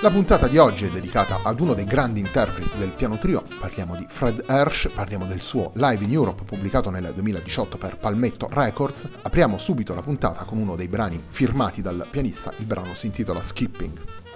La puntata di oggi è dedicata ad uno dei grandi interpreti del piano trio, parliamo di Fred Hersch, parliamo del suo Live in Europe pubblicato nel 2018 per Palmetto Records. Apriamo subito la puntata con uno dei brani firmati dal pianista, il brano si intitola Skipping.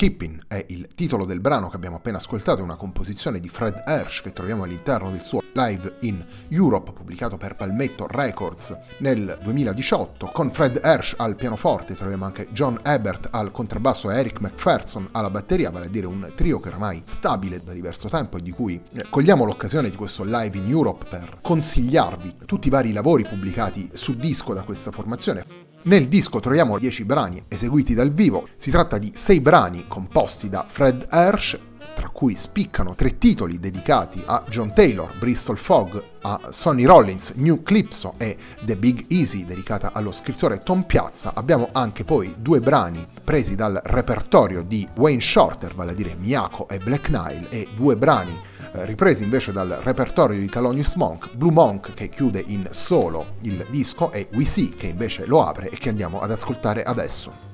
Skipping è il titolo del brano che abbiamo appena ascoltato, una composizione di Fred Hersch che troviamo all'interno del suo Live in Europe, pubblicato per Palmetto Records nel 2018. Con Fred Hersch al pianoforte troviamo anche John Ebert al contrabbasso e Eric McPherson alla batteria, vale a dire un trio che oramai stabile da diverso tempo e di cui eh, cogliamo l'occasione di questo Live in Europe per consigliarvi tutti i vari lavori pubblicati su disco da questa formazione. Nel disco troviamo 10 brani eseguiti dal vivo, si tratta di 6 brani composti da Fred Hersch, tra cui spiccano tre titoli dedicati a John Taylor, Bristol Fogg, a Sonny Rollins, New Clipso e The Big Easy dedicata allo scrittore Tom Piazza. Abbiamo anche poi due brani presi dal repertorio di Wayne Shorter, vale a dire Miyako e Black Nile, e due brani ripresi invece dal repertorio di Thelonious Monk, Blue Monk che chiude in solo il disco e We See che invece lo apre e che andiamo ad ascoltare adesso.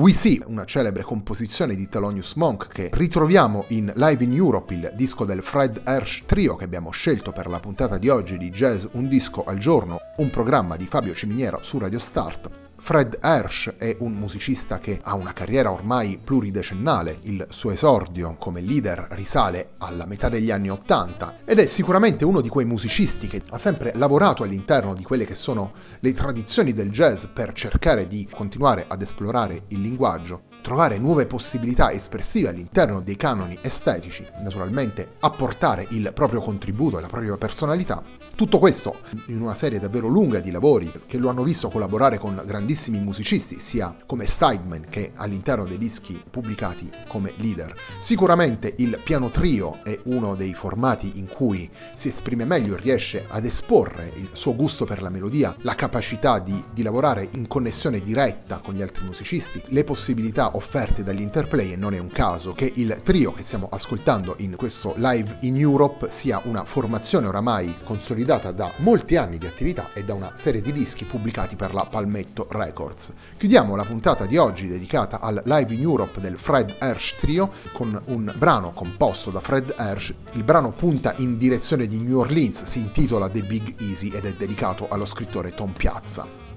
We See, una celebre composizione di Thelonious Monk che ritroviamo in Live in Europe, il disco del Fred Hersch Trio che abbiamo scelto per la puntata di oggi di Jazz Un disco al giorno, un programma di Fabio Ciminiera su Radio Start. Fred Hersch è un musicista che ha una carriera ormai pluridecennale, il suo esordio come leader risale alla metà degli anni Ottanta ed è sicuramente uno di quei musicisti che ha sempre lavorato all'interno di quelle che sono le tradizioni del jazz per cercare di continuare ad esplorare il linguaggio, trovare nuove possibilità espressive all'interno dei canoni estetici, naturalmente apportare il proprio contributo e la propria personalità tutto questo in una serie davvero lunga di lavori che lo hanno visto collaborare con grandissimi musicisti, sia come sideman che all'interno dei dischi pubblicati come leader. Sicuramente il piano trio è uno dei formati in cui si esprime meglio e riesce ad esporre il suo gusto per la melodia, la capacità di, di lavorare in connessione diretta con gli altri musicisti, le possibilità offerte dagli interplay e non è un caso che il trio che stiamo ascoltando in questo live in Europe sia una formazione oramai consolidata guidata da molti anni di attività e da una serie di dischi pubblicati per la Palmetto Records. Chiudiamo la puntata di oggi dedicata al Live in Europe del Fred Hersch Trio con un brano composto da Fred Hersch. Il brano punta in direzione di New Orleans, si intitola The Big Easy ed è dedicato allo scrittore Tom Piazza.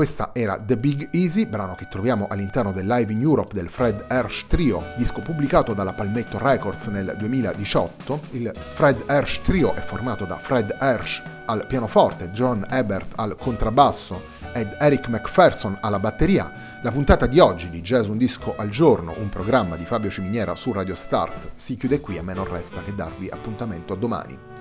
Questa era The Big Easy, brano che troviamo all'interno del Live in Europe del Fred Hersch Trio, disco pubblicato dalla Palmetto Records nel 2018. Il Fred Hersch Trio è formato da Fred Hersch al pianoforte, John Ebert al contrabbasso ed Eric McPherson alla batteria. La puntata di oggi di Jazz Un Disco al Giorno, un programma di Fabio Ciminiera su Radio Start, si chiude qui, a me non resta che darvi appuntamento a domani.